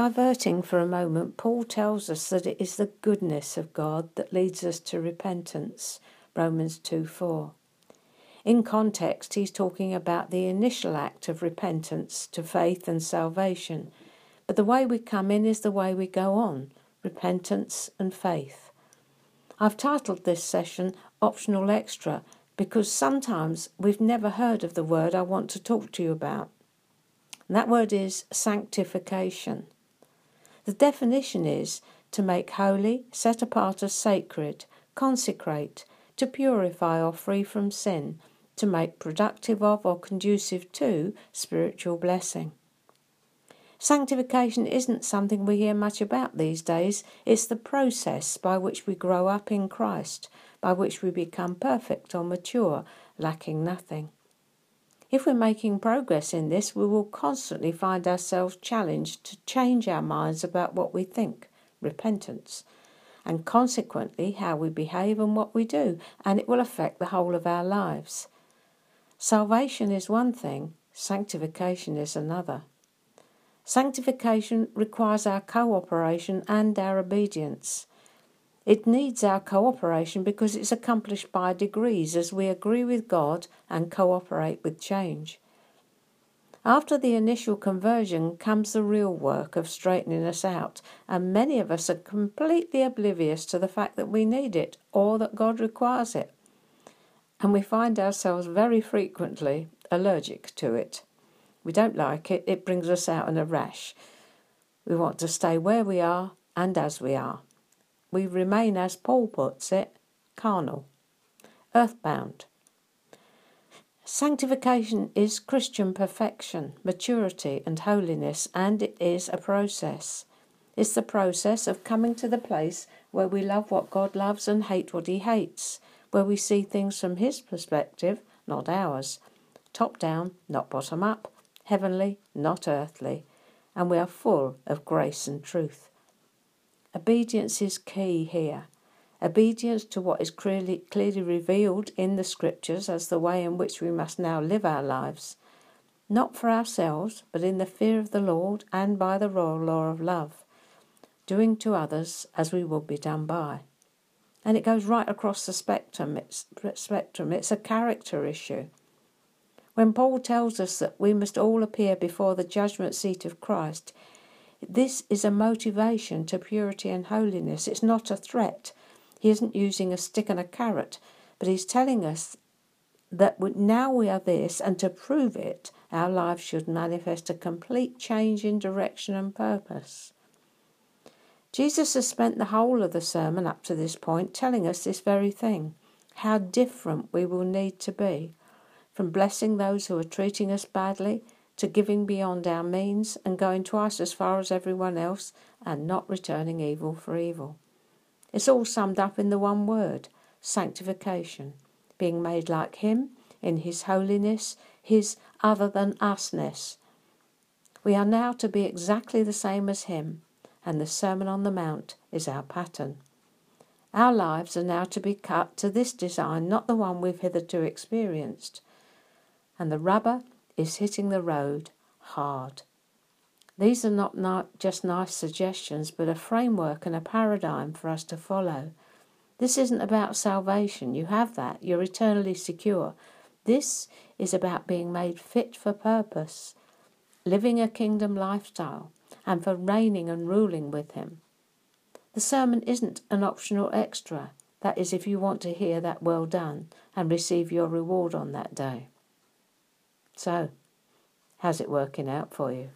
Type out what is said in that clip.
Diverting for a moment, Paul tells us that it is the goodness of God that leads us to repentance. Romans 2 4. In context, he's talking about the initial act of repentance to faith and salvation. But the way we come in is the way we go on repentance and faith. I've titled this session Optional Extra because sometimes we've never heard of the word I want to talk to you about. And that word is sanctification. The definition is to make holy, set apart as sacred, consecrate, to purify or free from sin, to make productive of or conducive to spiritual blessing. Sanctification isn't something we hear much about these days. It's the process by which we grow up in Christ, by which we become perfect or mature, lacking nothing. If we're making progress in this, we will constantly find ourselves challenged to change our minds about what we think, repentance, and consequently how we behave and what we do, and it will affect the whole of our lives. Salvation is one thing, sanctification is another. Sanctification requires our cooperation and our obedience. It needs our cooperation because it's accomplished by degrees as we agree with God and cooperate with change. After the initial conversion comes the real work of straightening us out, and many of us are completely oblivious to the fact that we need it or that God requires it and we find ourselves very frequently allergic to it. We don't like it, it brings us out in a rash. We want to stay where we are and as we are. We remain, as Paul puts it, carnal, earthbound. Sanctification is Christian perfection, maturity, and holiness, and it is a process. It's the process of coming to the place where we love what God loves and hate what He hates where we see things from His perspective, not ours, top down, not bottom up, heavenly, not earthly, and we are full of grace and truth. Obedience is key here. Obedience to what is clearly, clearly revealed in the Scriptures as the way in which we must now live our lives, not for ourselves, but in the fear of the Lord and by the royal law of love, doing to others as we will be done by and it goes right across the spectrum. It's, spectrum. It's a character issue. When Paul tells us that we must all appear before the judgment seat of Christ, this is a motivation to purity and holiness. It's not a threat. He isn't using a stick and a carrot, but he's telling us that now we are this, and to prove it, our lives should manifest a complete change in direction and purpose. Jesus has spent the whole of the sermon up to this point telling us this very thing how different we will need to be from blessing those who are treating us badly to giving beyond our means and going twice as far as everyone else and not returning evil for evil. It's all summed up in the one word sanctification, being made like Him in His holiness, His other than usness. We are now to be exactly the same as Him and the Sermon on the Mount is our pattern. Our lives are now to be cut to this design, not the one we've hitherto experienced. And the rubber is hitting the road hard. These are not, just nice suggestions, but a framework and a paradigm for us to follow. This isn't about salvation. You have that. You're eternally secure. This is about being made fit for purpose, living a kingdom lifestyle, and for reigning and ruling with him. The sermon isn't an optional extra, that is, if you want to hear that well done and receive your reward on that day. So, how's it working out for you?